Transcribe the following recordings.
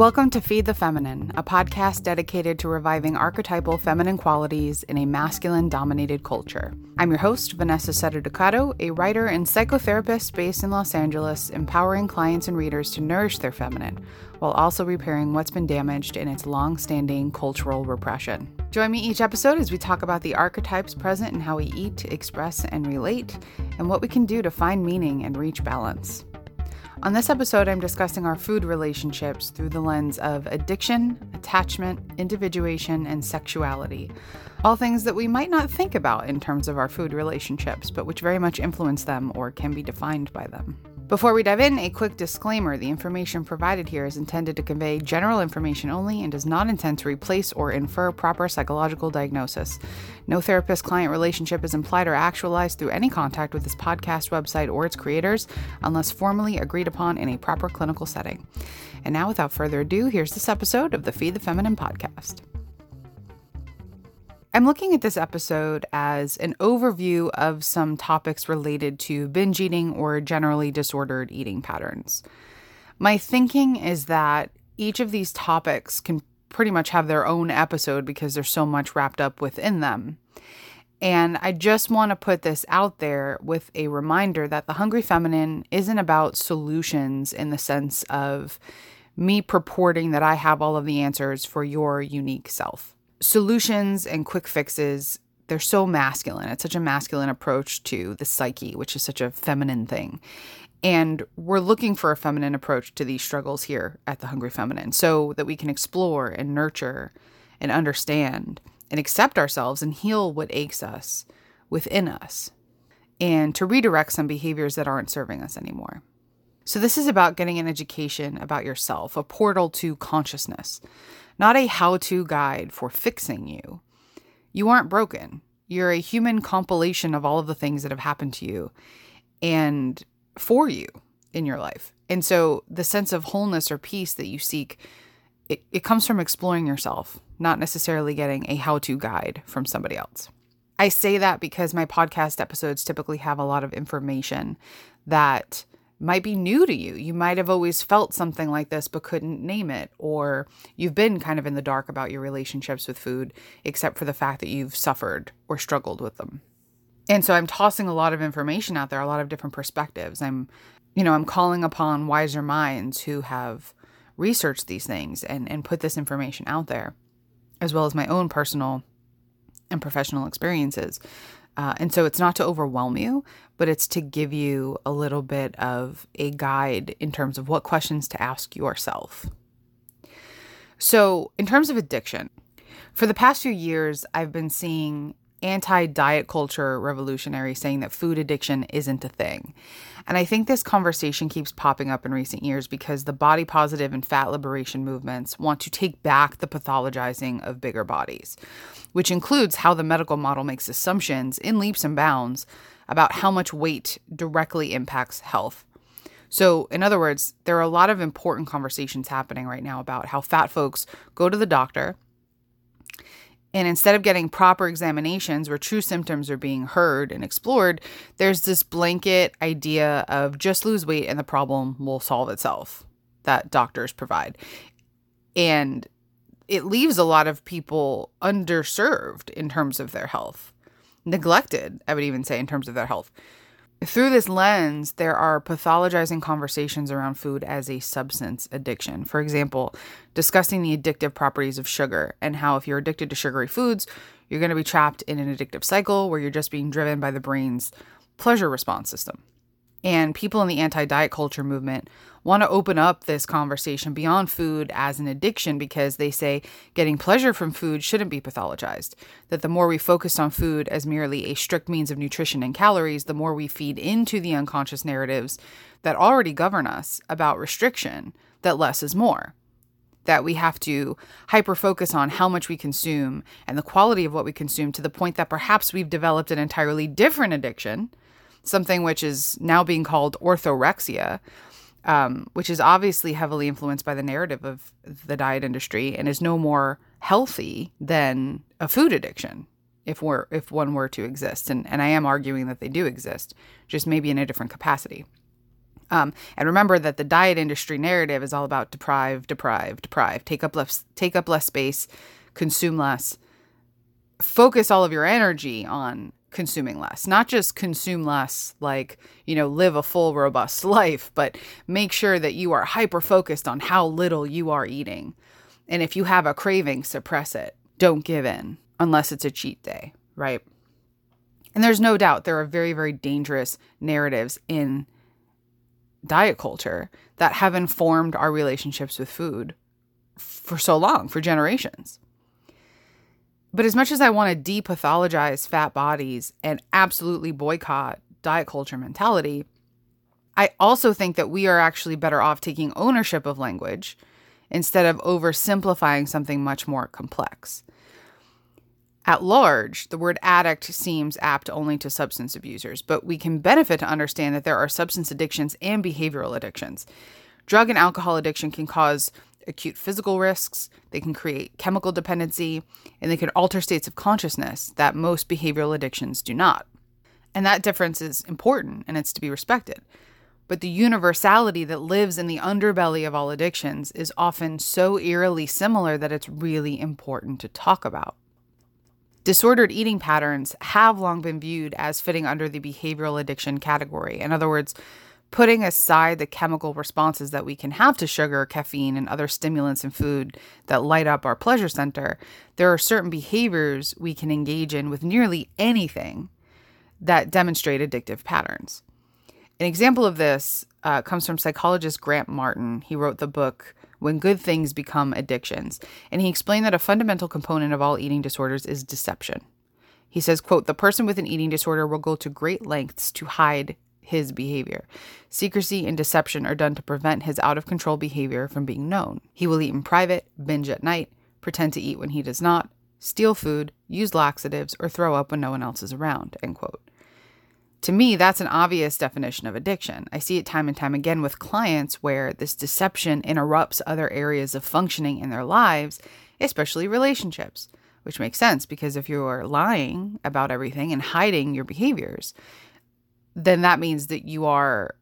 Welcome to Feed the Feminine, a podcast dedicated to reviving archetypal feminine qualities in a masculine dominated culture. I'm your host, Vanessa Sutter Ducato, a writer and psychotherapist based in Los Angeles, empowering clients and readers to nourish their feminine while also repairing what's been damaged in its long standing cultural repression. Join me each episode as we talk about the archetypes present in how we eat, express, and relate, and what we can do to find meaning and reach balance. On this episode, I'm discussing our food relationships through the lens of addiction, attachment, individuation, and sexuality. All things that we might not think about in terms of our food relationships, but which very much influence them or can be defined by them. Before we dive in, a quick disclaimer the information provided here is intended to convey general information only and does not intend to replace or infer proper psychological diagnosis. No therapist client relationship is implied or actualized through any contact with this podcast website or its creators unless formally agreed upon in a proper clinical setting. And now, without further ado, here's this episode of the Feed the Feminine podcast. I'm looking at this episode as an overview of some topics related to binge eating or generally disordered eating patterns. My thinking is that each of these topics can pretty much have their own episode because there's so much wrapped up within them. And I just want to put this out there with a reminder that the Hungry Feminine isn't about solutions in the sense of me purporting that I have all of the answers for your unique self solutions and quick fixes they're so masculine. It's such a masculine approach to the psyche, which is such a feminine thing. And we're looking for a feminine approach to these struggles here at the Hungry Feminine so that we can explore and nurture and understand and accept ourselves and heal what aches us within us and to redirect some behaviors that aren't serving us anymore. So, this is about getting an education about yourself, a portal to consciousness not a how to guide for fixing you. You aren't broken. You're a human compilation of all of the things that have happened to you and for you in your life. And so the sense of wholeness or peace that you seek, it, it comes from exploring yourself, not necessarily getting a how to guide from somebody else. I say that because my podcast episodes typically have a lot of information that might be new to you. You might have always felt something like this but couldn't name it, or you've been kind of in the dark about your relationships with food, except for the fact that you've suffered or struggled with them. And so I'm tossing a lot of information out there, a lot of different perspectives. I'm, you know, I'm calling upon wiser minds who have researched these things and, and put this information out there, as well as my own personal and professional experiences. Uh, and so it's not to overwhelm you, but it's to give you a little bit of a guide in terms of what questions to ask yourself. So, in terms of addiction, for the past few years, I've been seeing anti diet culture revolutionaries saying that food addiction isn't a thing. And I think this conversation keeps popping up in recent years because the body positive and fat liberation movements want to take back the pathologizing of bigger bodies, which includes how the medical model makes assumptions in leaps and bounds about how much weight directly impacts health. So, in other words, there are a lot of important conversations happening right now about how fat folks go to the doctor and instead of getting proper examinations where true symptoms are being heard and explored, there's this blanket idea of just lose weight and the problem will solve itself that doctors provide. And it leaves a lot of people underserved in terms of their health, neglected, I would even say, in terms of their health through this lens, there are pathologizing conversations around food as a substance addiction. For example, discussing the addictive properties of sugar and how if you're addicted to sugary foods, you're going to be trapped in an addictive cycle where you're just being driven by the brain's pleasure response system. And people in the anti diet culture movement want to open up this conversation beyond food as an addiction because they say getting pleasure from food shouldn't be pathologized. That the more we focus on food as merely a strict means of nutrition and calories, the more we feed into the unconscious narratives that already govern us about restriction, that less is more. That we have to hyper focus on how much we consume and the quality of what we consume to the point that perhaps we've developed an entirely different addiction, something which is now being called orthorexia, um, which is obviously heavily influenced by the narrative of the diet industry and is no more healthy than a food addiction. if we're if one were to exist. And and I am arguing that they do exist, just maybe in a different capacity. Um, and remember that the diet industry narrative is all about deprive, deprive, deprive, take up less, take up less space, consume less. Focus all of your energy on consuming less, not just consume less, like, you know, live a full, robust life, but make sure that you are hyper focused on how little you are eating. And if you have a craving, suppress it. Don't give in unless it's a cheat day, right? And there's no doubt there are very, very dangerous narratives in diet culture that have informed our relationships with food for so long, for generations. But as much as I want to depathologize fat bodies and absolutely boycott diet culture mentality, I also think that we are actually better off taking ownership of language instead of oversimplifying something much more complex. At large, the word addict seems apt only to substance abusers, but we can benefit to understand that there are substance addictions and behavioral addictions. Drug and alcohol addiction can cause acute physical risks, they can create chemical dependency, and they can alter states of consciousness that most behavioral addictions do not. And that difference is important and it's to be respected. But the universality that lives in the underbelly of all addictions is often so eerily similar that it's really important to talk about. Disordered eating patterns have long been viewed as fitting under the behavioral addiction category. In other words, putting aside the chemical responses that we can have to sugar, caffeine, and other stimulants in food that light up our pleasure center, there are certain behaviors we can engage in with nearly anything that demonstrate addictive patterns. An example of this uh, comes from psychologist Grant Martin. He wrote the book when good things become addictions. And he explained that a fundamental component of all eating disorders is deception. He says, quote, the person with an eating disorder will go to great lengths to hide his behavior. Secrecy and deception are done to prevent his out of control behavior from being known. He will eat in private, binge at night, pretend to eat when he does not, steal food, use laxatives, or throw up when no one else is around, end quote. To me, that's an obvious definition of addiction. I see it time and time again with clients where this deception interrupts other areas of functioning in their lives, especially relationships, which makes sense because if you're lying about everything and hiding your behaviors, then that means that you are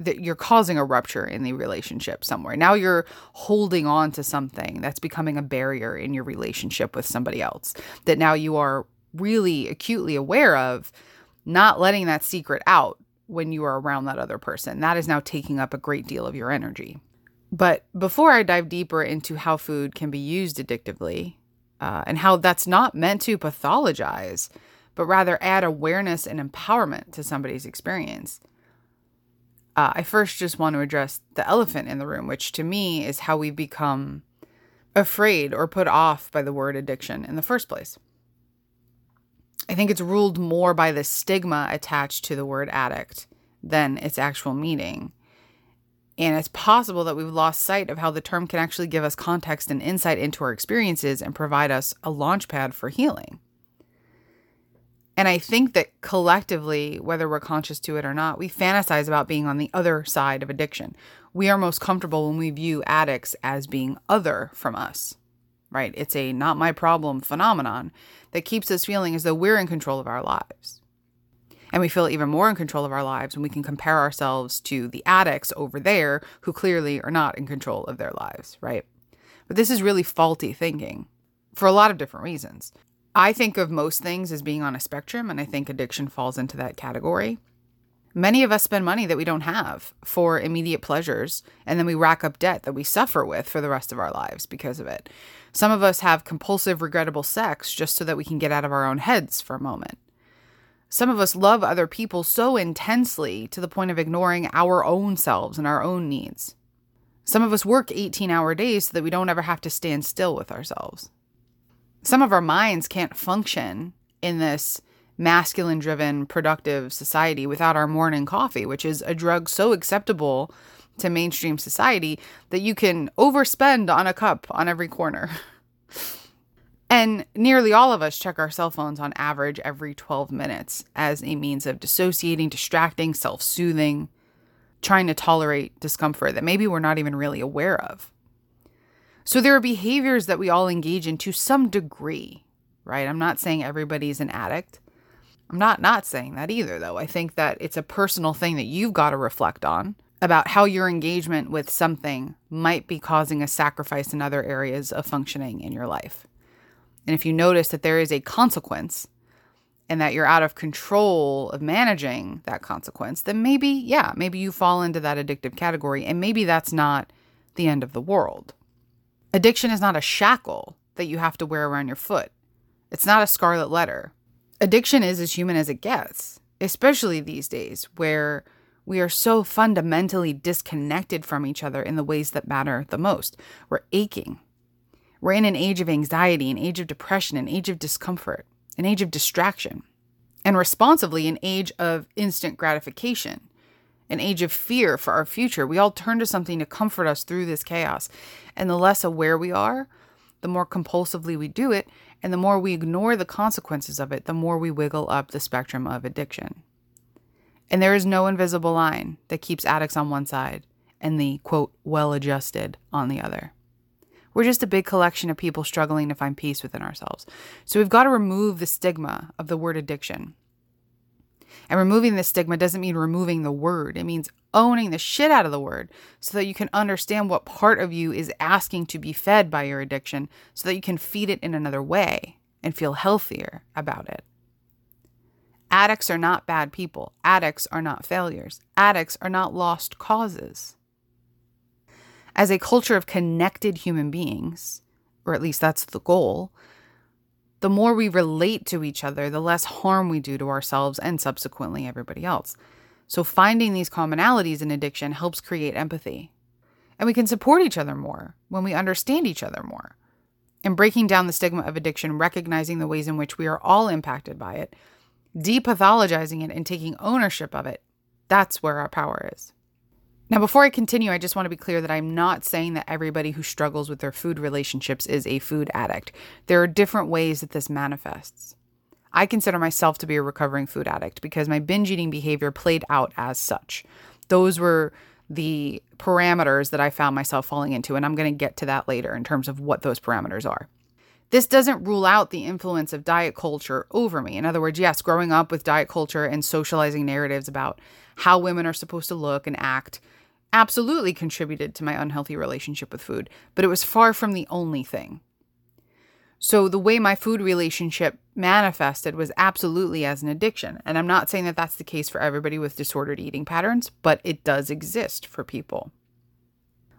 that you're causing a rupture in the relationship somewhere. Now you're holding on to something that's becoming a barrier in your relationship with somebody else that now you are really acutely aware of not letting that secret out when you are around that other person. That is now taking up a great deal of your energy. But before I dive deeper into how food can be used addictively uh, and how that's not meant to pathologize, but rather add awareness and empowerment to somebody's experience, uh, I first just want to address the elephant in the room, which to me is how we become afraid or put off by the word addiction in the first place. I think it's ruled more by the stigma attached to the word addict than its actual meaning. And it's possible that we've lost sight of how the term can actually give us context and insight into our experiences and provide us a launchpad for healing. And I think that collectively, whether we're conscious to it or not, we fantasize about being on the other side of addiction. We are most comfortable when we view addicts as being other from us right? It's a not my problem phenomenon that keeps us feeling as though we're in control of our lives. And we feel even more in control of our lives when we can compare ourselves to the addicts over there who clearly are not in control of their lives, right? But this is really faulty thinking for a lot of different reasons. I think of most things as being on a spectrum, and I think addiction falls into that category. Many of us spend money that we don't have for immediate pleasures, and then we rack up debt that we suffer with for the rest of our lives because of it. Some of us have compulsive, regrettable sex just so that we can get out of our own heads for a moment. Some of us love other people so intensely to the point of ignoring our own selves and our own needs. Some of us work 18 hour days so that we don't ever have to stand still with ourselves. Some of our minds can't function in this masculine driven, productive society without our morning coffee, which is a drug so acceptable to mainstream society that you can overspend on a cup on every corner. and nearly all of us check our cell phones on average every 12 minutes as a means of dissociating, distracting, self soothing, trying to tolerate discomfort that maybe we're not even really aware of. So there are behaviors that we all engage in to some degree right? I'm not saying everybody's an addict. I'm not not saying that either though. I think that it's a personal thing that you've got to reflect on about how your engagement with something might be causing a sacrifice in other areas of functioning in your life. And if you notice that there is a consequence and that you're out of control of managing that consequence, then maybe, yeah, maybe you fall into that addictive category and maybe that's not the end of the world. Addiction is not a shackle that you have to wear around your foot. It's not a scarlet letter. Addiction is as human as it gets, especially these days where we are so fundamentally disconnected from each other in the ways that matter the most. We're aching. We're in an age of anxiety, an age of depression, an age of discomfort, an age of distraction, and responsively, an age of instant gratification, an age of fear for our future. We all turn to something to comfort us through this chaos. And the less aware we are, the more compulsively we do it, and the more we ignore the consequences of it, the more we wiggle up the spectrum of addiction. And there is no invisible line that keeps addicts on one side and the quote, well adjusted on the other. We're just a big collection of people struggling to find peace within ourselves. So we've got to remove the stigma of the word addiction. And removing the stigma doesn't mean removing the word, it means owning the shit out of the word so that you can understand what part of you is asking to be fed by your addiction so that you can feed it in another way and feel healthier about it. Addicts are not bad people. Addicts are not failures. Addicts are not lost causes. As a culture of connected human beings, or at least that's the goal, the more we relate to each other, the less harm we do to ourselves and subsequently everybody else. So, finding these commonalities in addiction helps create empathy. And we can support each other more when we understand each other more. And breaking down the stigma of addiction, recognizing the ways in which we are all impacted by it, depathologizing it and taking ownership of it, that's where our power is. Now, before I continue, I just want to be clear that I'm not saying that everybody who struggles with their food relationships is a food addict. There are different ways that this manifests. I consider myself to be a recovering food addict because my binge eating behavior played out as such. Those were the parameters that I found myself falling into, and I'm going to get to that later in terms of what those parameters are. This doesn't rule out the influence of diet culture over me. In other words, yes, growing up with diet culture and socializing narratives about how women are supposed to look and act absolutely contributed to my unhealthy relationship with food, but it was far from the only thing. So, the way my food relationship manifested was absolutely as an addiction. And I'm not saying that that's the case for everybody with disordered eating patterns, but it does exist for people.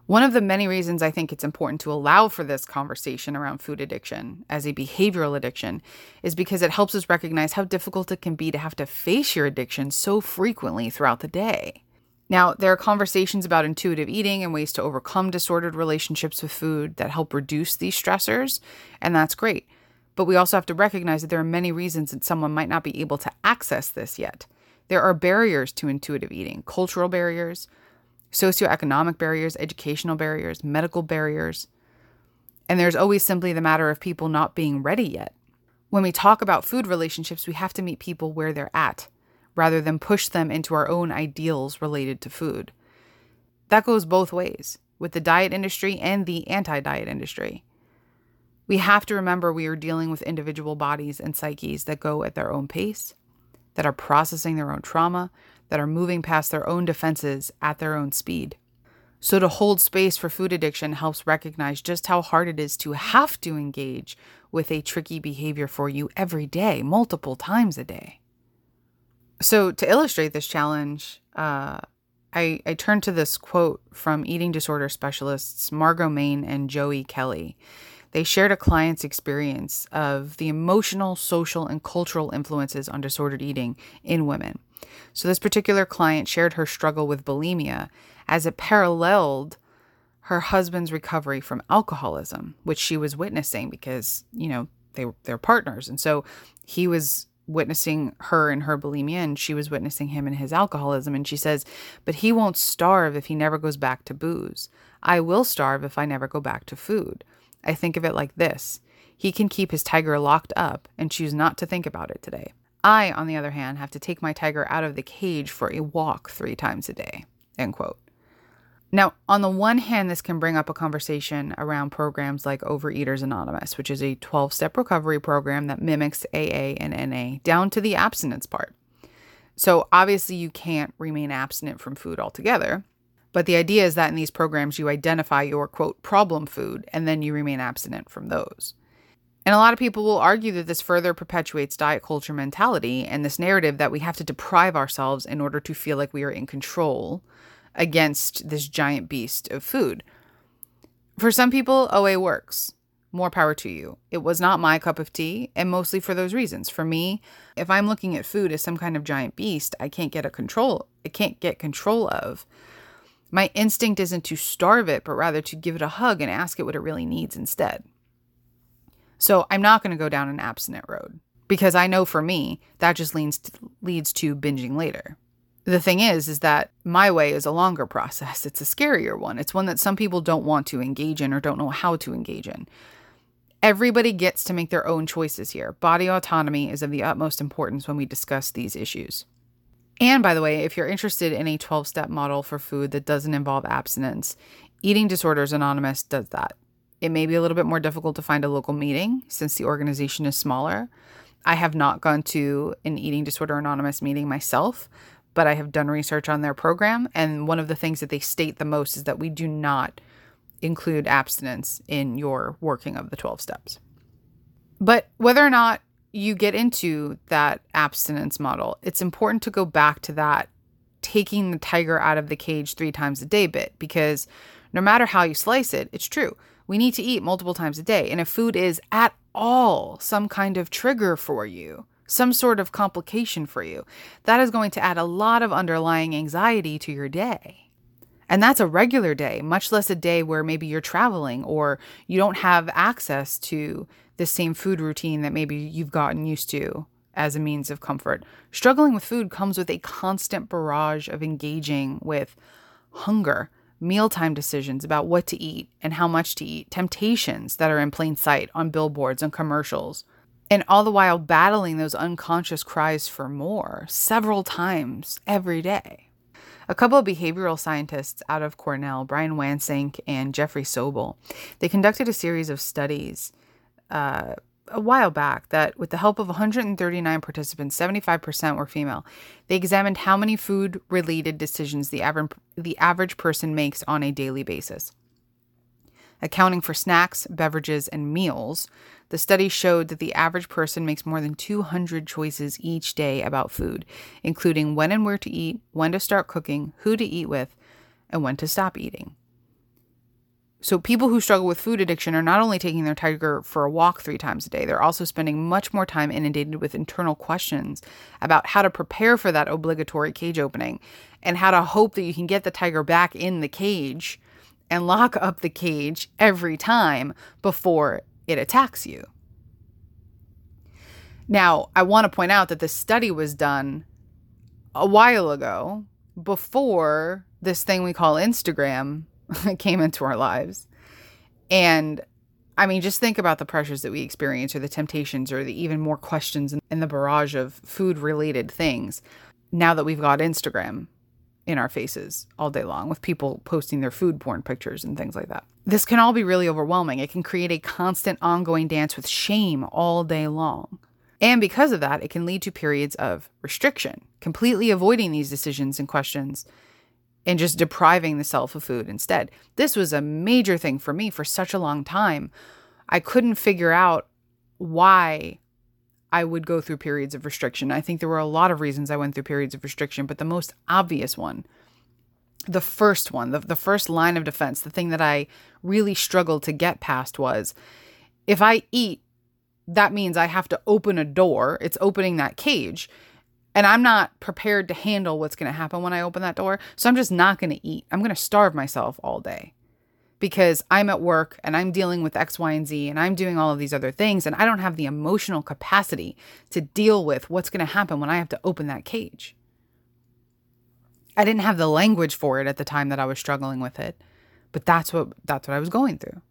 One of the many reasons I think it's important to allow for this conversation around food addiction as a behavioral addiction is because it helps us recognize how difficult it can be to have to face your addiction so frequently throughout the day. Now, there are conversations about intuitive eating and ways to overcome disordered relationships with food that help reduce these stressors, and that's great. But we also have to recognize that there are many reasons that someone might not be able to access this yet. There are barriers to intuitive eating cultural barriers, socioeconomic barriers, educational barriers, medical barriers. And there's always simply the matter of people not being ready yet. When we talk about food relationships, we have to meet people where they're at rather than push them into our own ideals related to food. That goes both ways with the diet industry and the anti diet industry. We have to remember we are dealing with individual bodies and psyches that go at their own pace, that are processing their own trauma, that are moving past their own defenses at their own speed. So, to hold space for food addiction helps recognize just how hard it is to have to engage with a tricky behavior for you every day, multiple times a day. So, to illustrate this challenge, uh, I, I turned to this quote from eating disorder specialists Margo Maine and Joey Kelly. They shared a client's experience of the emotional, social, and cultural influences on disordered eating in women. So, this particular client shared her struggle with bulimia as it paralleled her husband's recovery from alcoholism, which she was witnessing because, you know, they, they're partners. And so he was witnessing her in her bulimia and she was witnessing him in his alcoholism. And she says, But he won't starve if he never goes back to booze. I will starve if I never go back to food. I think of it like this he can keep his tiger locked up and choose not to think about it today. I, on the other hand, have to take my tiger out of the cage for a walk three times a day. End quote. Now, on the one hand, this can bring up a conversation around programs like Overeaters Anonymous, which is a 12 step recovery program that mimics AA and NA down to the abstinence part. So, obviously, you can't remain abstinent from food altogether. But the idea is that in these programs, you identify your quote problem food and then you remain abstinent from those. And a lot of people will argue that this further perpetuates diet culture mentality and this narrative that we have to deprive ourselves in order to feel like we are in control against this giant beast of food. For some people, OA works. More power to you. It was not my cup of tea, and mostly for those reasons. For me, if I'm looking at food as some kind of giant beast, I can't get a control. I can't get control of. My instinct isn't to starve it, but rather to give it a hug and ask it what it really needs instead. So I'm not going to go down an abstinent road because I know for me that just leads to, leads to binging later. The thing is is that my way is a longer process. It's a scarier one. It's one that some people don't want to engage in or don't know how to engage in. Everybody gets to make their own choices here. Body autonomy is of the utmost importance when we discuss these issues. And by the way, if you're interested in a 12 step model for food that doesn't involve abstinence, Eating Disorders Anonymous does that. It may be a little bit more difficult to find a local meeting since the organization is smaller. I have not gone to an Eating Disorder Anonymous meeting myself, but I have done research on their program. And one of the things that they state the most is that we do not include abstinence in your working of the 12 steps. But whether or not you get into that abstinence model, it's important to go back to that taking the tiger out of the cage three times a day bit because no matter how you slice it, it's true. We need to eat multiple times a day. And if food is at all some kind of trigger for you, some sort of complication for you, that is going to add a lot of underlying anxiety to your day. And that's a regular day, much less a day where maybe you're traveling or you don't have access to the same food routine that maybe you've gotten used to as a means of comfort. Struggling with food comes with a constant barrage of engaging with hunger, mealtime decisions about what to eat and how much to eat, temptations that are in plain sight on billboards and commercials, and all the while battling those unconscious cries for more several times every day. A couple of behavioral scientists out of Cornell, Brian Wansink and Jeffrey Sobal, they conducted a series of studies uh, a while back that, with the help of 139 participants, 75% were female, they examined how many food related decisions the average, the average person makes on a daily basis. Accounting for snacks, beverages, and meals, the study showed that the average person makes more than 200 choices each day about food, including when and where to eat, when to start cooking, who to eat with, and when to stop eating. So, people who struggle with food addiction are not only taking their tiger for a walk three times a day, they're also spending much more time inundated with internal questions about how to prepare for that obligatory cage opening and how to hope that you can get the tiger back in the cage and lock up the cage every time before it attacks you. Now, I want to point out that this study was done a while ago before this thing we call Instagram came into our lives. And I mean, just think about the pressures that we experience or the temptations or the even more questions and the barrage of food related things now that we've got Instagram in our faces all day long with people posting their food porn pictures and things like that. This can all be really overwhelming. It can create a constant ongoing dance with shame all day long. And because of that, it can lead to periods of restriction, completely avoiding these decisions and questions and just depriving the self of food instead. This was a major thing for me for such a long time. I couldn't figure out why I would go through periods of restriction. I think there were a lot of reasons I went through periods of restriction, but the most obvious one, the first one, the, the first line of defense, the thing that I really struggled to get past was if I eat, that means I have to open a door. It's opening that cage and I'm not prepared to handle what's going to happen when I open that door. So I'm just not going to eat. I'm going to starve myself all day because I'm at work and I'm dealing with X, Y, and Z and I'm doing all of these other things. And I don't have the emotional capacity to deal with what's going to happen when I have to open that cage. I didn't have the language for it at the time that I was struggling with it, but that's what that's what I was going through.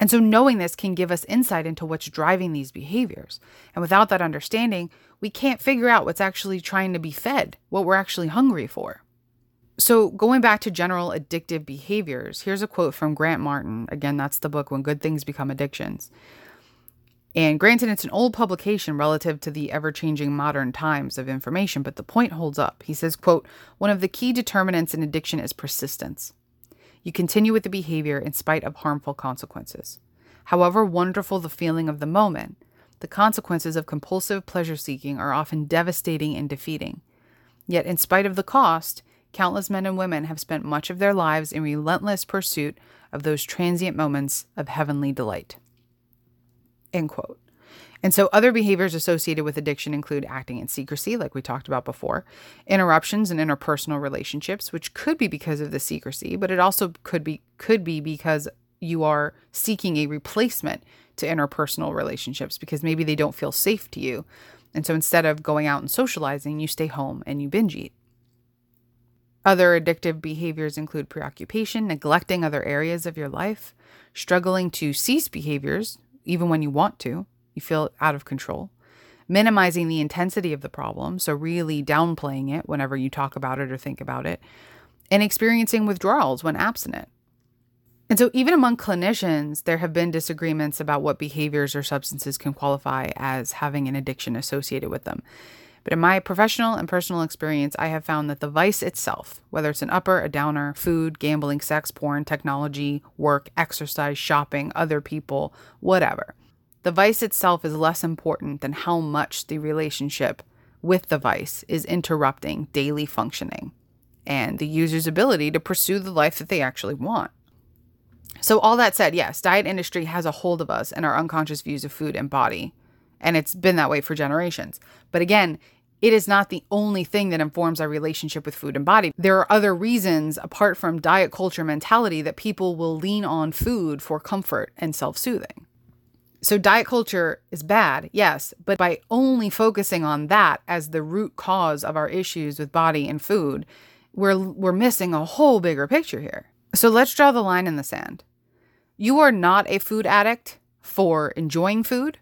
And so, knowing this can give us insight into what's driving these behaviors. And without that understanding, we can't figure out what's actually trying to be fed, what we're actually hungry for. So, going back to general addictive behaviors, here's a quote from Grant Martin. Again, that's the book When Good Things Become Addictions. And granted, it's an old publication relative to the ever changing modern times of information, but the point holds up. He says, quote, one of the key determinants in addiction is persistence. You continue with the behavior in spite of harmful consequences. However wonderful the feeling of the moment, the consequences of compulsive pleasure seeking are often devastating and defeating. Yet, in spite of the cost, countless men and women have spent much of their lives in relentless pursuit of those transient moments of heavenly delight. End quote. And so, other behaviors associated with addiction include acting in secrecy, like we talked about before, interruptions in interpersonal relationships, which could be because of the secrecy, but it also could be could be because you are seeking a replacement to interpersonal relationships because maybe they don't feel safe to you. And so, instead of going out and socializing, you stay home and you binge eat. Other addictive behaviors include preoccupation, neglecting other areas of your life, struggling to cease behaviors even when you want to, you feel out of control, minimizing the intensity of the problem, so really downplaying it whenever you talk about it or think about it, and experiencing withdrawals when abstinent. And so, even among clinicians, there have been disagreements about what behaviors or substances can qualify as having an addiction associated with them. But in my professional and personal experience, I have found that the vice itself, whether it's an upper, a downer, food, gambling, sex, porn, technology, work, exercise, shopping, other people, whatever, the vice itself is less important than how much the relationship with the vice is interrupting daily functioning and the user's ability to pursue the life that they actually want. So all that said, yes, diet industry has a hold of us and our unconscious views of food and body and it's been that way for generations. But again, it is not the only thing that informs our relationship with food and body. There are other reasons apart from diet culture mentality that people will lean on food for comfort and self soothing. So, diet culture is bad, yes, but by only focusing on that as the root cause of our issues with body and food, we're, we're missing a whole bigger picture here. So, let's draw the line in the sand. You are not a food addict for enjoying food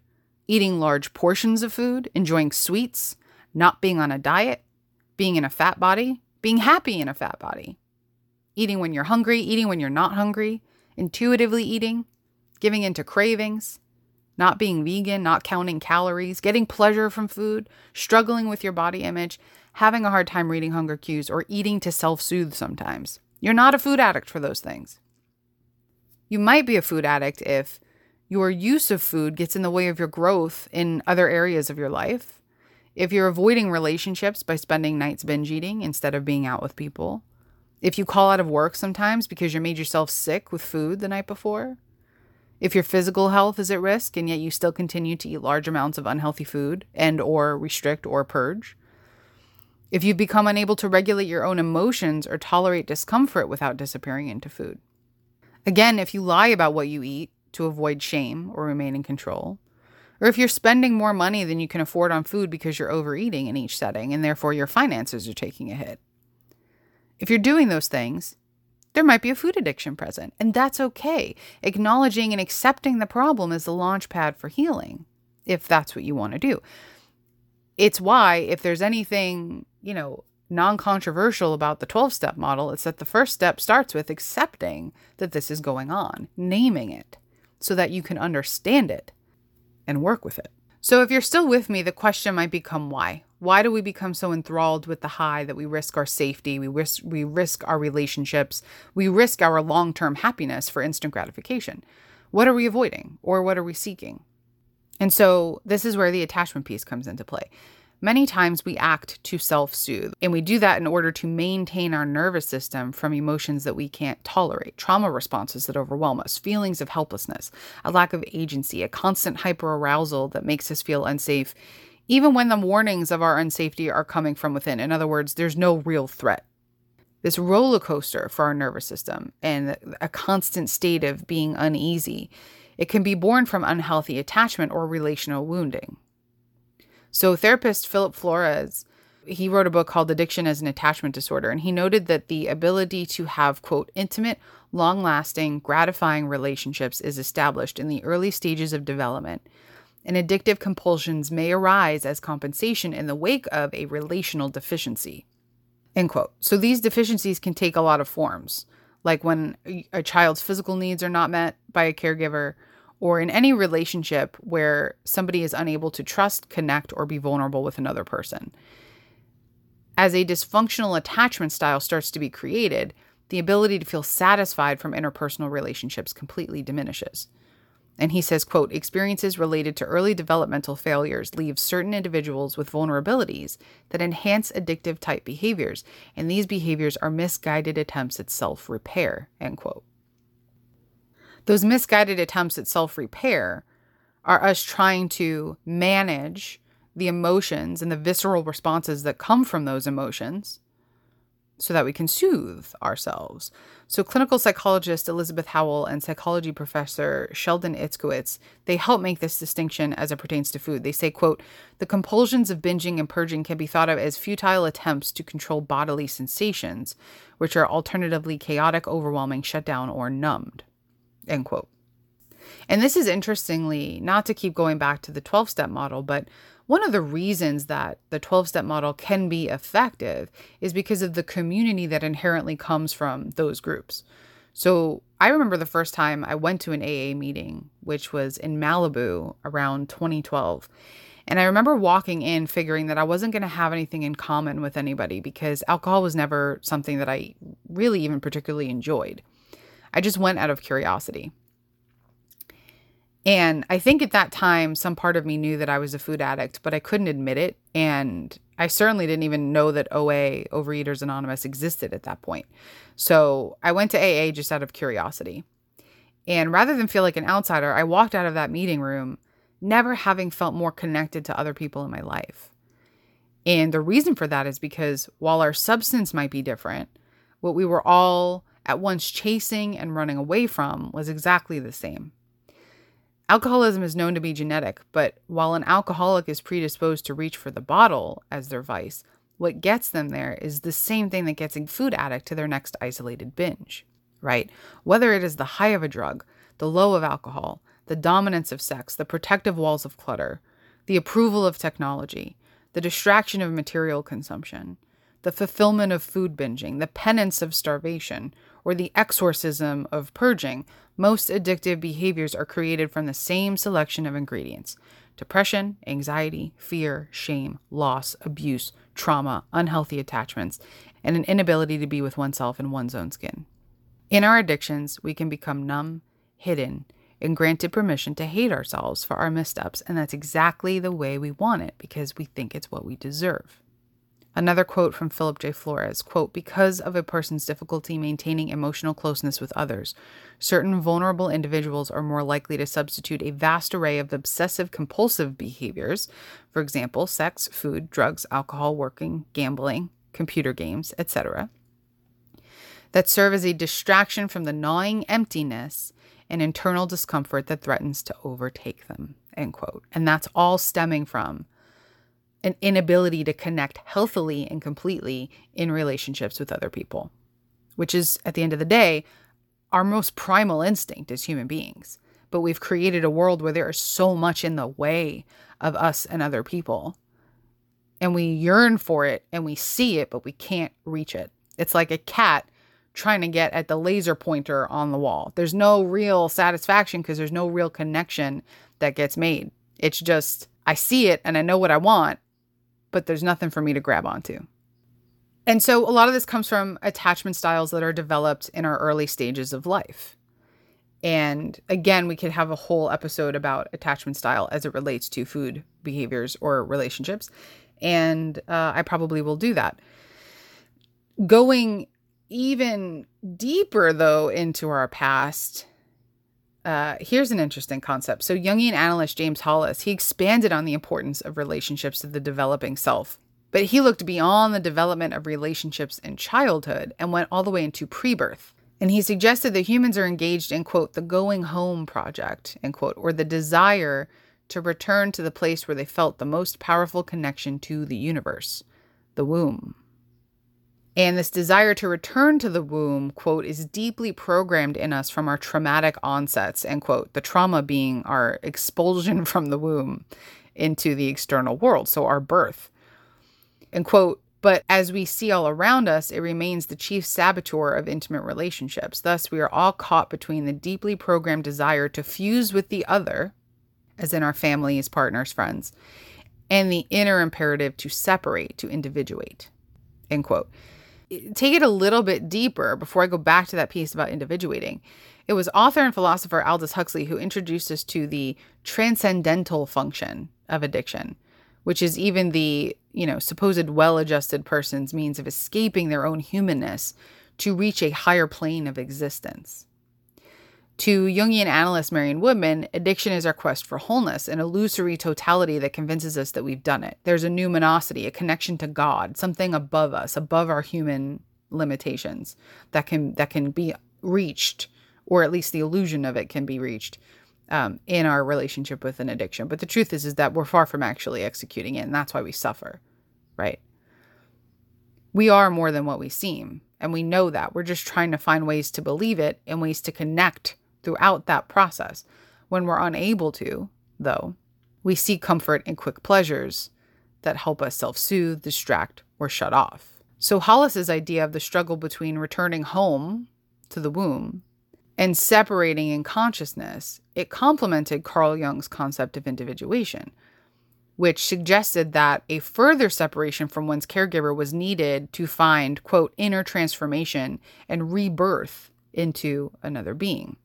eating large portions of food, enjoying sweets, not being on a diet, being in a fat body, being happy in a fat body, eating when you're hungry, eating when you're not hungry, intuitively eating, giving into cravings, not being vegan, not counting calories, getting pleasure from food, struggling with your body image, having a hard time reading hunger cues, or eating to self soothe sometimes. You're not a food addict for those things. You might be a food addict if your use of food gets in the way of your growth in other areas of your life, if you're avoiding relationships by spending nights binge eating instead of being out with people, if you call out of work sometimes because you made yourself sick with food the night before, if your physical health is at risk and yet you still continue to eat large amounts of unhealthy food and or restrict or purge, if you've become unable to regulate your own emotions or tolerate discomfort without disappearing into food. Again, if you lie about what you eat to avoid shame or remain in control. Or if you're spending more money than you can afford on food because you're overeating in each setting and therefore your finances are taking a hit. If you're doing those things, there might be a food addiction present, and that's okay. Acknowledging and accepting the problem is the launch pad for healing, if that's what you want to do. It's why, if there's anything, you know, non controversial about the 12 step model, it's that the first step starts with accepting that this is going on, naming it so that you can understand it and work with it. So, if you're still with me, the question might become why? Why do we become so enthralled with the high that we risk our safety, we risk we risk our relationships, we risk our long-term happiness for instant gratification? What are we avoiding or what are we seeking? And so this is where the attachment piece comes into play. Many times we act to self soothe, and we do that in order to maintain our nervous system from emotions that we can't tolerate, trauma responses that overwhelm us, feelings of helplessness, a lack of agency, a constant hyperarousal that makes us feel unsafe, even when the warnings of our unsafety are coming from within. In other words, there's no real threat. This roller coaster for our nervous system and a constant state of being uneasy. It can be born from unhealthy attachment or relational wounding. So, therapist Philip Flores, he wrote a book called Addiction as an Attachment Disorder, and he noted that the ability to have, quote, intimate, long lasting, gratifying relationships is established in the early stages of development. And addictive compulsions may arise as compensation in the wake of a relational deficiency. End quote. So these deficiencies can take a lot of forms, like when a child's physical needs are not met by a caregiver, or in any relationship where somebody is unable to trust, connect, or be vulnerable with another person. As a dysfunctional attachment style starts to be created, the ability to feel satisfied from interpersonal relationships completely diminishes. And he says, quote, experiences related to early developmental failures leave certain individuals with vulnerabilities that enhance addictive type behaviors, and these behaviors are misguided attempts at self-repair, end quote. Those misguided attempts at self-repair are us trying to manage the emotions and the visceral responses that come from those emotions so that we can soothe ourselves. So clinical psychologist Elizabeth Howell and psychology professor Sheldon Itzkowitz, they help make this distinction as it pertains to food. They say, quote, the compulsions of binging and purging can be thought of as futile attempts to control bodily sensations, which are alternatively chaotic, overwhelming, shut down, or numbed. End quote. And this is interestingly, not to keep going back to the 12 step model, but one of the reasons that the 12 step model can be effective is because of the community that inherently comes from those groups. So I remember the first time I went to an AA meeting, which was in Malibu around 2012. And I remember walking in figuring that I wasn't going to have anything in common with anybody because alcohol was never something that I really even particularly enjoyed. I just went out of curiosity. And I think at that time, some part of me knew that I was a food addict, but I couldn't admit it. And I certainly didn't even know that OA, Overeaters Anonymous, existed at that point. So I went to AA just out of curiosity. And rather than feel like an outsider, I walked out of that meeting room never having felt more connected to other people in my life. And the reason for that is because while our substance might be different, what we were all at once chasing and running away from was exactly the same. Alcoholism is known to be genetic, but while an alcoholic is predisposed to reach for the bottle as their vice, what gets them there is the same thing that gets a food addict to their next isolated binge, right? Whether it is the high of a drug, the low of alcohol, the dominance of sex, the protective walls of clutter, the approval of technology, the distraction of material consumption, the fulfillment of food binging, the penance of starvation, or the exorcism of purging, most addictive behaviors are created from the same selection of ingredients depression, anxiety, fear, shame, loss, abuse, trauma, unhealthy attachments, and an inability to be with oneself in one's own skin. In our addictions, we can become numb, hidden, and granted permission to hate ourselves for our missteps, and that's exactly the way we want it because we think it's what we deserve. Another quote from Philip J. Flores, quote, because of a person's difficulty maintaining emotional closeness with others, certain vulnerable individuals are more likely to substitute a vast array of obsessive compulsive behaviors, for example, sex, food, drugs, alcohol, working, gambling, computer games, etc., that serve as a distraction from the gnawing emptiness and internal discomfort that threatens to overtake them, end quote. And that's all stemming from an inability to connect healthily and completely in relationships with other people, which is, at the end of the day, our most primal instinct as human beings. But we've created a world where there is so much in the way of us and other people. And we yearn for it and we see it, but we can't reach it. It's like a cat trying to get at the laser pointer on the wall. There's no real satisfaction because there's no real connection that gets made. It's just, I see it and I know what I want, but there's nothing for me to grab onto. And so a lot of this comes from attachment styles that are developed in our early stages of life. And again, we could have a whole episode about attachment style as it relates to food behaviors or relationships. And uh, I probably will do that. Going even deeper, though, into our past, uh, here's an interesting concept. So, Jungian analyst James Hollis he expanded on the importance of relationships to the developing self, but he looked beyond the development of relationships in childhood and went all the way into pre-birth. And he suggested that humans are engaged in quote the going home project end quote or the desire to return to the place where they felt the most powerful connection to the universe, the womb. And this desire to return to the womb, quote, is deeply programmed in us from our traumatic onsets, end quote. The trauma being our expulsion from the womb into the external world, so our birth. And quote, But as we see all around us, it remains the chief saboteur of intimate relationships. Thus, we are all caught between the deeply programmed desire to fuse with the other, as in our families, partners, friends, and the inner imperative to separate, to individuate. End quote. Take it a little bit deeper before I go back to that piece about individuating. It was author and philosopher Aldous Huxley who introduced us to the transcendental function of addiction, which is even the, you know, supposed well-adjusted person's means of escaping their own humanness to reach a higher plane of existence. To Jungian analyst Marion Woodman, addiction is our quest for wholeness, an illusory totality that convinces us that we've done it. There's a numinosity, a connection to God, something above us, above our human limitations that can that can be reached, or at least the illusion of it can be reached um, in our relationship with an addiction. But the truth is, is that we're far from actually executing it, and that's why we suffer, right? We are more than what we seem, and we know that. We're just trying to find ways to believe it and ways to connect throughout that process. When we're unable to, though, we seek comfort in quick pleasures that help us self soothe, distract, or shut off. So, Hollis's idea of the struggle between returning home to the womb and separating in consciousness, it complemented Carl Jung's concept of individuation, which suggested that a further separation from one's caregiver was needed to find, quote, inner transformation and rebirth into another being.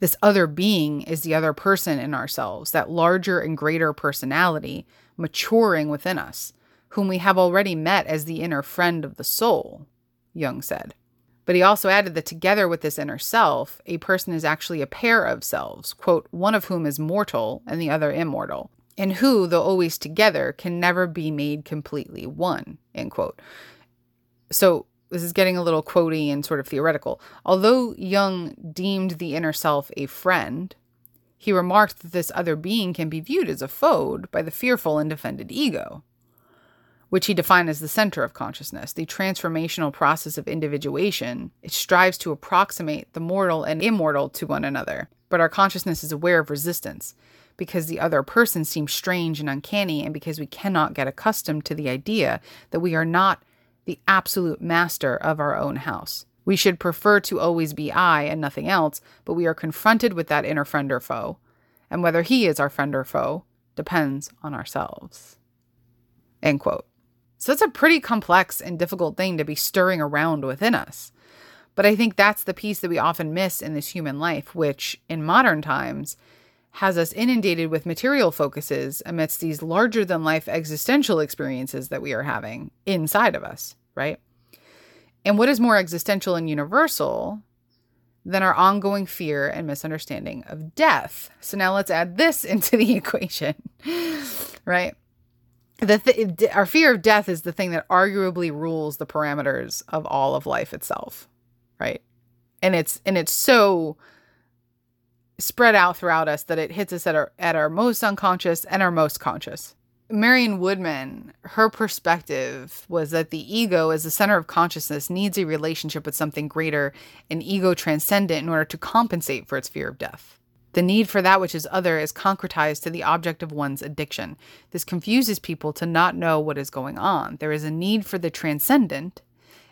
This other being is the other person in ourselves, that larger and greater personality maturing within us, whom we have already met as the inner friend of the soul, Jung said. But he also added that together with this inner self, a person is actually a pair of selves, quote, one of whom is mortal and the other immortal, and who, though always together, can never be made completely one, end quote. So this is getting a little quotey and sort of theoretical. Although Jung deemed the inner self a friend, he remarked that this other being can be viewed as a foe by the fearful and defended ego, which he defined as the center of consciousness, the transformational process of individuation. It strives to approximate the mortal and immortal to one another, but our consciousness is aware of resistance because the other person seems strange and uncanny, and because we cannot get accustomed to the idea that we are not the absolute master of our own house. We should prefer to always be I and nothing else, but we are confronted with that inner friend or foe. And whether he is our friend or foe depends on ourselves. End quote. So it's a pretty complex and difficult thing to be stirring around within us. But I think that's the piece that we often miss in this human life, which in modern times has us inundated with material focuses amidst these larger than life existential experiences that we are having inside of us right? And what is more existential and universal than our ongoing fear and misunderstanding of death? So now let's add this into the equation, right? The th- our fear of death is the thing that arguably rules the parameters of all of life itself, right? And it's and it's so spread out throughout us that it hits us at our at our most unconscious and our most conscious. Marion Woodman, her perspective was that the ego, as the center of consciousness, needs a relationship with something greater and ego transcendent in order to compensate for its fear of death. The need for that which is other is concretized to the object of one's addiction. This confuses people to not know what is going on. There is a need for the transcendent,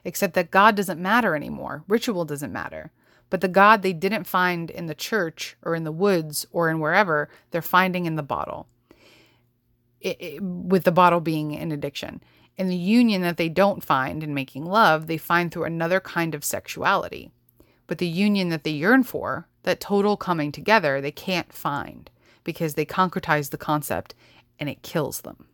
except that God doesn't matter anymore. Ritual doesn't matter. But the God they didn't find in the church or in the woods or in wherever, they're finding in the bottle it, it, with the bottle being an addiction. And the union that they don't find in making love, they find through another kind of sexuality. But the union that they yearn for, that total coming together, they can't find because they concretize the concept and it kills them.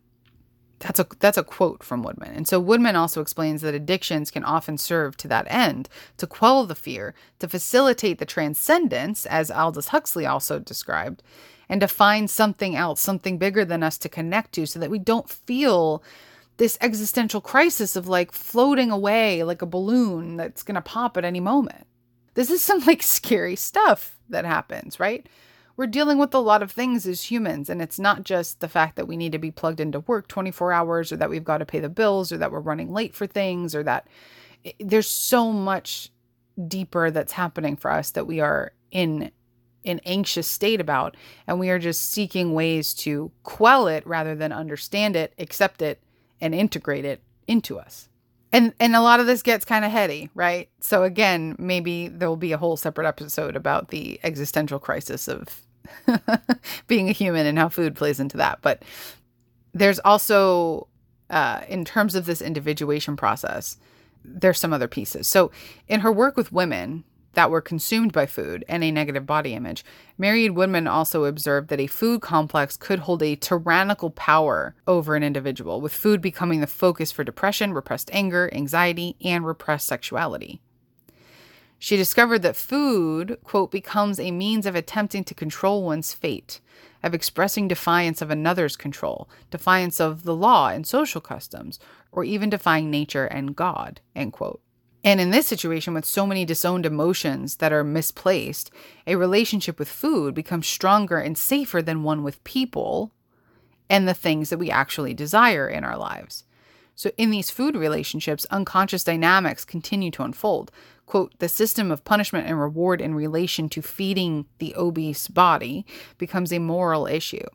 That's a that's a quote from Woodman. And so Woodman also explains that addictions can often serve to that end, to quell the fear, to facilitate the transcendence, as Aldous Huxley also described, and to find something else, something bigger than us to connect to so that we don't feel this existential crisis of like floating away like a balloon that's going to pop at any moment. This is some like scary stuff that happens, right? We're dealing with a lot of things as humans, and it's not just the fact that we need to be plugged into work 24 hours or that we've got to pay the bills or that we're running late for things or that it, there's so much deeper that's happening for us that we are in an anxious state about. And we are just seeking ways to quell it rather than understand it, accept it, and integrate it into us. And and a lot of this gets kind of heady, right? So again, maybe there'll be a whole separate episode about the existential crisis of being a human and how food plays into that. But there's also uh, in terms of this individuation process, there's some other pieces. So in her work with women, that were consumed by food and a negative body image. Marion Woodman also observed that a food complex could hold a tyrannical power over an individual, with food becoming the focus for depression, repressed anger, anxiety, and repressed sexuality. She discovered that food, quote, becomes a means of attempting to control one's fate, of expressing defiance of another's control, defiance of the law and social customs, or even defying nature and God, end quote. And in this situation, with so many disowned emotions that are misplaced, a relationship with food becomes stronger and safer than one with people and the things that we actually desire in our lives. So, in these food relationships, unconscious dynamics continue to unfold. Quote, the system of punishment and reward in relation to feeding the obese body becomes a moral issue.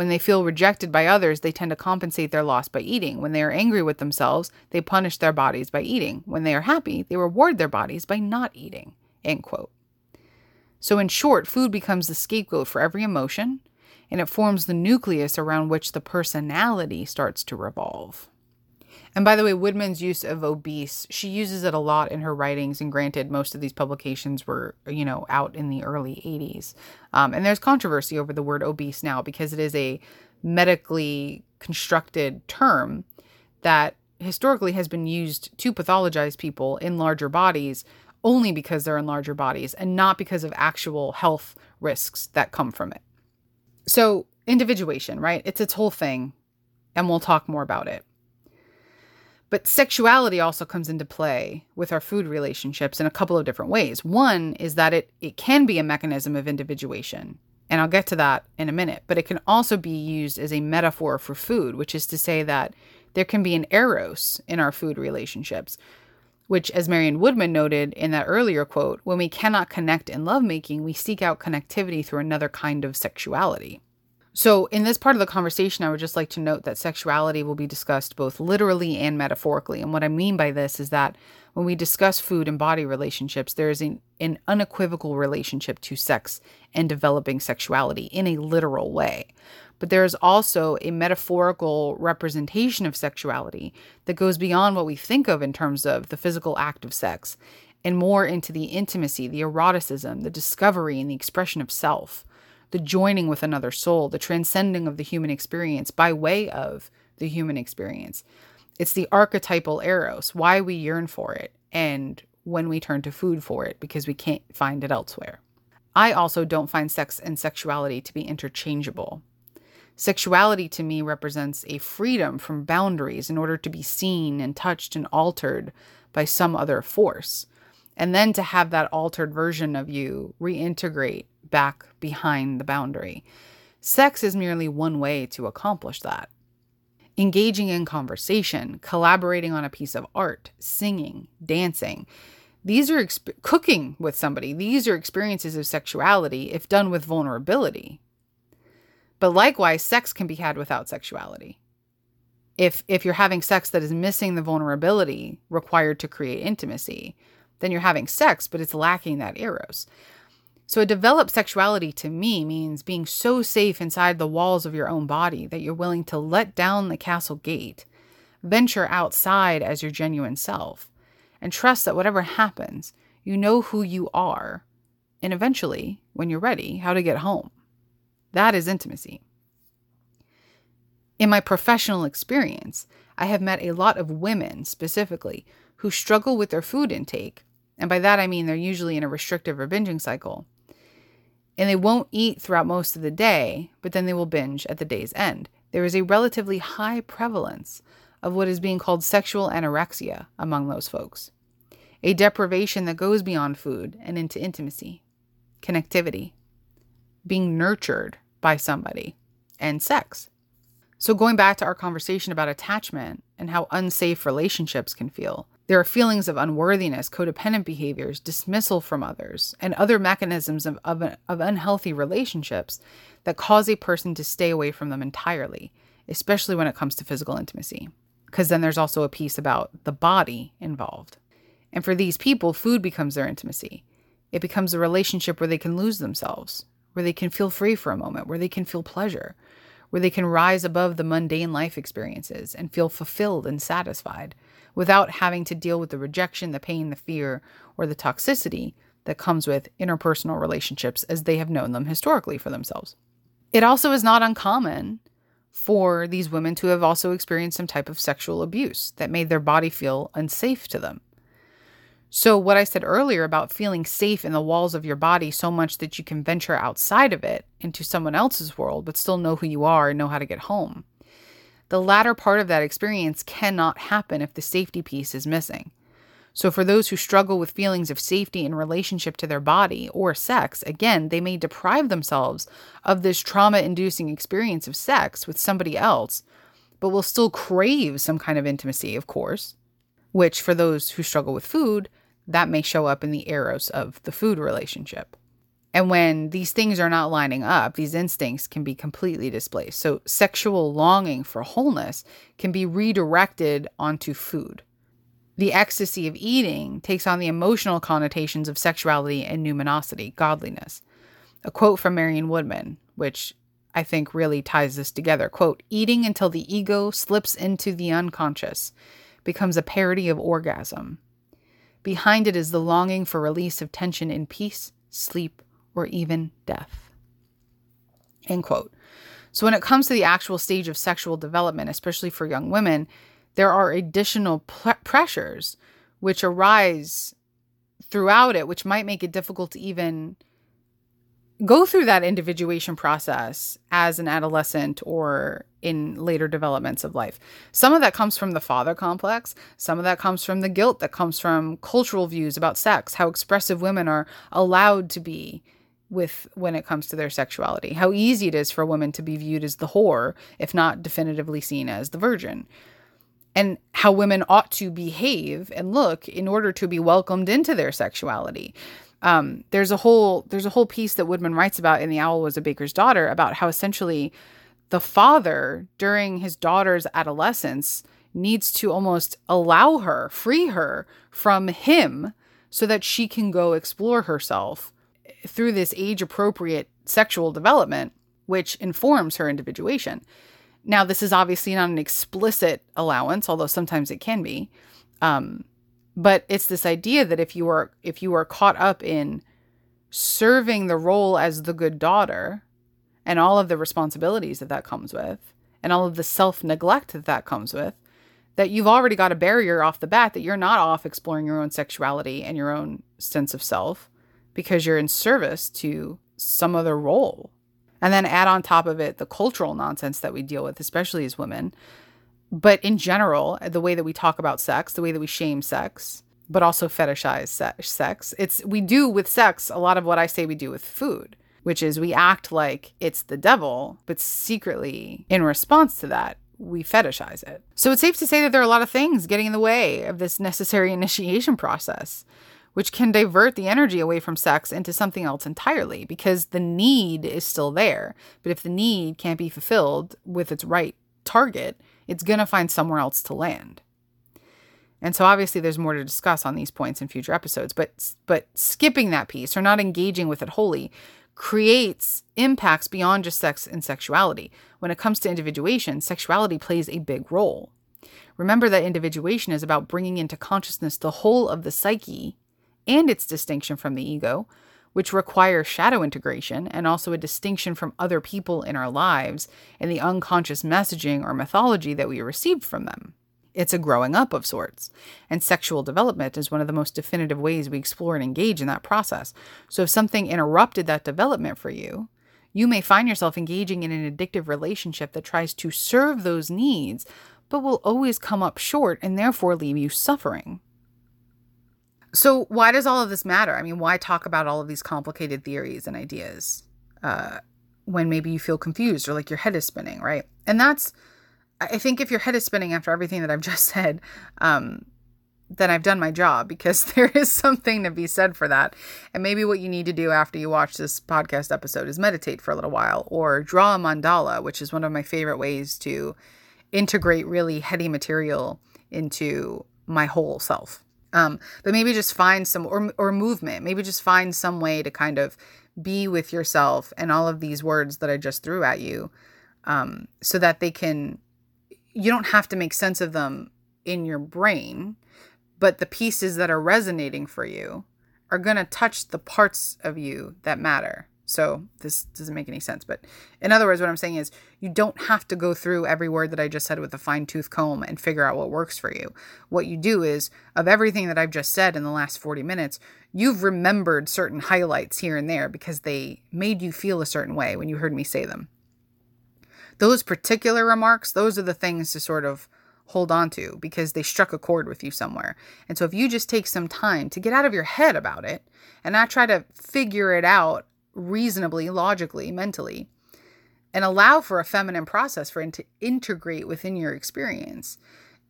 When they feel rejected by others, they tend to compensate their loss by eating. When they are angry with themselves, they punish their bodies by eating. When they are happy, they reward their bodies by not eating. End quote. So, in short, food becomes the scapegoat for every emotion, and it forms the nucleus around which the personality starts to revolve. And by the way, Woodman's use of obese, she uses it a lot in her writings. And granted, most of these publications were, you know, out in the early 80s. Um, and there's controversy over the word obese now because it is a medically constructed term that historically has been used to pathologize people in larger bodies only because they're in larger bodies and not because of actual health risks that come from it. So, individuation, right? It's its whole thing. And we'll talk more about it. But sexuality also comes into play with our food relationships in a couple of different ways. One is that it, it can be a mechanism of individuation, and I'll get to that in a minute, but it can also be used as a metaphor for food, which is to say that there can be an eros in our food relationships, which, as Marion Woodman noted in that earlier quote, when we cannot connect in lovemaking, we seek out connectivity through another kind of sexuality. So, in this part of the conversation, I would just like to note that sexuality will be discussed both literally and metaphorically. And what I mean by this is that when we discuss food and body relationships, there is an, an unequivocal relationship to sex and developing sexuality in a literal way. But there is also a metaphorical representation of sexuality that goes beyond what we think of in terms of the physical act of sex and more into the intimacy, the eroticism, the discovery, and the expression of self the joining with another soul, the transcending of the human experience by way of the human experience. It's the archetypal eros, why we yearn for it, and when we turn to food for it because we can't find it elsewhere. I also don't find sex and sexuality to be interchangeable. Sexuality to me represents a freedom from boundaries in order to be seen and touched and altered by some other force. And then to have that altered version of you reintegrate back behind the boundary. Sex is merely one way to accomplish that. Engaging in conversation, collaborating on a piece of art, singing, dancing. These are exp- cooking with somebody. These are experiences of sexuality if done with vulnerability. But likewise, sex can be had without sexuality. If if you're having sex that is missing the vulnerability required to create intimacy, then you're having sex, but it's lacking that eros. So, a developed sexuality to me means being so safe inside the walls of your own body that you're willing to let down the castle gate, venture outside as your genuine self, and trust that whatever happens, you know who you are, and eventually, when you're ready, how to get home. That is intimacy. In my professional experience, I have met a lot of women specifically who struggle with their food intake, and by that I mean they're usually in a restrictive or binging cycle and they won't eat throughout most of the day, but then they will binge at the day's end. There is a relatively high prevalence of what is being called sexual anorexia among those folks, a deprivation that goes beyond food and into intimacy, connectivity, being nurtured by somebody, and sex. So, going back to our conversation about attachment and how unsafe relationships can feel, there are feelings of unworthiness, codependent behaviors, dismissal from others, and other mechanisms of, of, of, unhealthy relationships that cause a person to stay away from them entirely, especially when it comes to physical intimacy. because then there's also a piece about the body involved. And for these people, food becomes their intimacy. It becomes a relationship where they can lose themselves, where they can feel free for a moment, where they can feel pleasure, where they can rise above the mundane life experiences and feel fulfilled and satisfied without having to deal with the rejection, the pain, the fear, or the toxicity that comes with interpersonal relationships as they have known them historically for themselves. It also is not uncommon for these women to have also experienced some type of sexual abuse that made their body feel unsafe to them. So, what I said earlier about feeling safe in the walls of your body so much that you can venture outside of it into someone else's world, but still know who you are and know how to get home. The latter part of that experience cannot happen if the safety piece is missing. So, for those who struggle with feelings of safety in relationship to their body or sex, again, they may deprive themselves of this trauma inducing experience of sex with somebody else, but will still crave some kind of intimacy, of course, which for those who struggle with food, that may show up in the eros of the food relationship. And when these things are not lining up, these instincts can be completely displaced. So, sexual longing for wholeness can be redirected onto food. The ecstasy of eating takes on the emotional connotations of sexuality and numinosity, godliness. A quote from Marion Woodman, which I think really ties this together. Quote, eating until the ego slips into the unconscious, becomes a parody of orgasm. Behind it is the longing for release of tension in peace, sleep, or even death. End quote. So, when it comes to the actual stage of sexual development, especially for young women, there are additional pl- pressures which arise throughout it, which might make it difficult to even go through that individuation process as an adolescent or in later developments of life. Some of that comes from the father complex, some of that comes from the guilt that comes from cultural views about sex, how expressive women are allowed to be with when it comes to their sexuality, how easy it is for women to be viewed as the whore if not definitively seen as the virgin. And how women ought to behave and look in order to be welcomed into their sexuality um, there's a whole there's a whole piece that Woodman writes about in The Owl Was a Baker's Daughter about how essentially the father during his daughter's adolescence needs to almost allow her, free her from him so that she can go explore herself through this age appropriate sexual development, which informs her individuation. Now, this is obviously not an explicit allowance, although sometimes it can be. Um, but it's this idea that if you are if you are caught up in serving the role as the good daughter and all of the responsibilities that that comes with and all of the self-neglect that that comes with that you've already got a barrier off the bat that you're not off exploring your own sexuality and your own sense of self because you're in service to some other role. And then add on top of it the cultural nonsense that we deal with especially as women. But in general, the way that we talk about sex, the way that we shame sex, but also fetishize sex, it's we do with sex a lot of what I say we do with food, which is we act like it's the devil, but secretly in response to that, we fetishize it. So it's safe to say that there are a lot of things getting in the way of this necessary initiation process, which can divert the energy away from sex into something else entirely because the need is still there. But if the need can't be fulfilled with its right target, it's going to find somewhere else to land. And so obviously there's more to discuss on these points in future episodes, but but skipping that piece or not engaging with it wholly creates impacts beyond just sex and sexuality. When it comes to individuation, sexuality plays a big role. Remember that individuation is about bringing into consciousness the whole of the psyche and its distinction from the ego, which require shadow integration and also a distinction from other people in our lives and the unconscious messaging or mythology that we received from them. It's a growing up of sorts, and sexual development is one of the most definitive ways we explore and engage in that process. So, if something interrupted that development for you, you may find yourself engaging in an addictive relationship that tries to serve those needs, but will always come up short and therefore leave you suffering. So, why does all of this matter? I mean, why talk about all of these complicated theories and ideas uh, when maybe you feel confused or like your head is spinning, right? And that's, I think, if your head is spinning after everything that I've just said, um, then I've done my job because there is something to be said for that. And maybe what you need to do after you watch this podcast episode is meditate for a little while or draw a mandala, which is one of my favorite ways to integrate really heady material into my whole self. Um, but maybe just find some or or movement. Maybe just find some way to kind of be with yourself and all of these words that I just threw at you, um, so that they can. You don't have to make sense of them in your brain, but the pieces that are resonating for you are going to touch the parts of you that matter. So this doesn't make any sense. But in other words, what I'm saying is you don't have to go through every word that I just said with a fine tooth comb and figure out what works for you. What you do is, of everything that I've just said in the last 40 minutes, you've remembered certain highlights here and there because they made you feel a certain way when you heard me say them. Those particular remarks, those are the things to sort of hold on to because they struck a chord with you somewhere. And so if you just take some time to get out of your head about it and not try to figure it out reasonably, logically, mentally, and allow for a feminine process for it to integrate within your experience,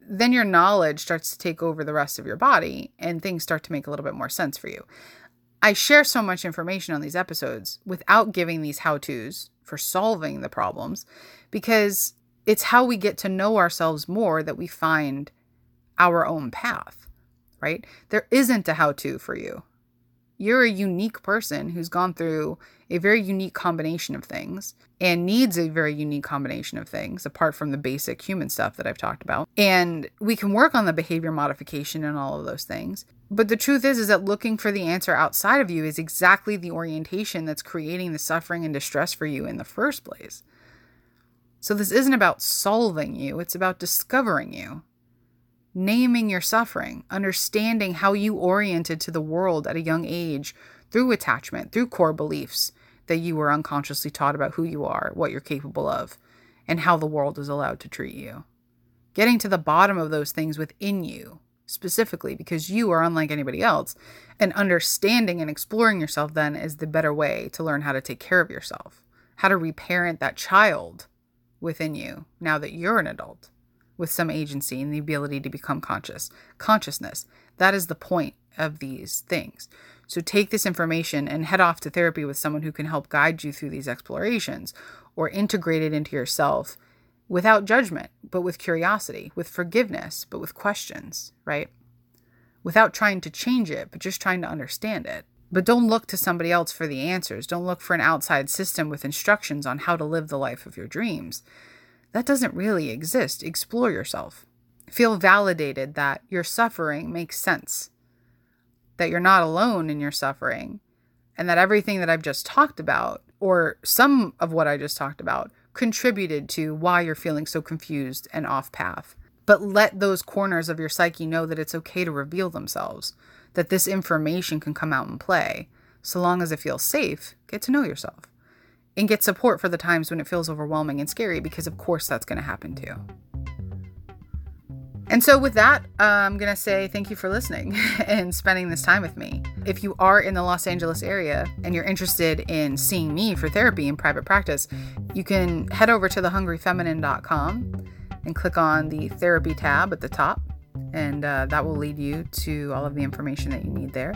then your knowledge starts to take over the rest of your body and things start to make a little bit more sense for you. I share so much information on these episodes without giving these how to's for solving the problems because it's how we get to know ourselves more that we find our own path, right? There isn't a how to for you you're a unique person who's gone through a very unique combination of things and needs a very unique combination of things apart from the basic human stuff that I've talked about. And we can work on the behavior modification and all of those things. But the truth is is that looking for the answer outside of you is exactly the orientation that's creating the suffering and distress for you in the first place. So this isn't about solving you, it's about discovering you naming your suffering, understanding how you oriented to the world at a young age through attachment, through core beliefs that you were unconsciously taught about who you are, what you're capable of, and how the world is allowed to treat you. Getting to the bottom of those things within you, specifically because you are unlike anybody else, and understanding and exploring yourself then is the better way to learn how to take care of yourself, how to reparent that child within you now that you're an adult with some agency and the ability to become conscious. Consciousness. That is the point of these things. So take this information and head off to therapy with someone who can help guide you through these explorations or integrate it into yourself without judgment, but with curiosity, with forgiveness, but with questions, right? Without trying to change it, but just trying to understand it. But don't look to somebody else for the answers. Don't look for an outside system with instructions on how to live the life of your dreams that doesn't really exist. Explore yourself. Feel validated that your suffering makes sense, that you're not alone in your suffering, and that everything that I've just talked about, or some of what I just talked about, contributed to why you're feeling so confused and off path. But let those corners of your psyche know that it's okay to reveal themselves, that this information can come out and play. So long as it feels safe, get to know yourself and get support for the times when it feels overwhelming and scary because, of course, that's going to happen too. And so, with that, uh, I'm going to say thank you for listening and spending this time with me. If you are in the Los Angeles area and you're interested in seeing me for therapy in private practice, you can head over to thehungryfeminine.com and click on the therapy tab at the top, and uh, that will lead you to all of the information that you need there.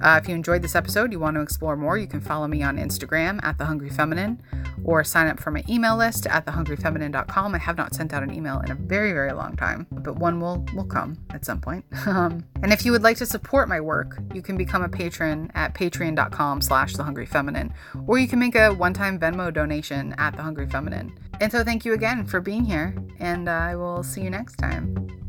Uh, if you enjoyed this episode, you want to explore more, you can follow me on Instagram at The Hungry Feminine or sign up for my email list at thehungryfeminine.com. I have not sent out an email in a very, very long time, but one will, will come at some point. Um, and if you would like to support my work, you can become a patron at patreon.com slash thehungryfeminine, or you can make a one-time Venmo donation at The Hungry Feminine. And so thank you again for being here, and uh, I will see you next time.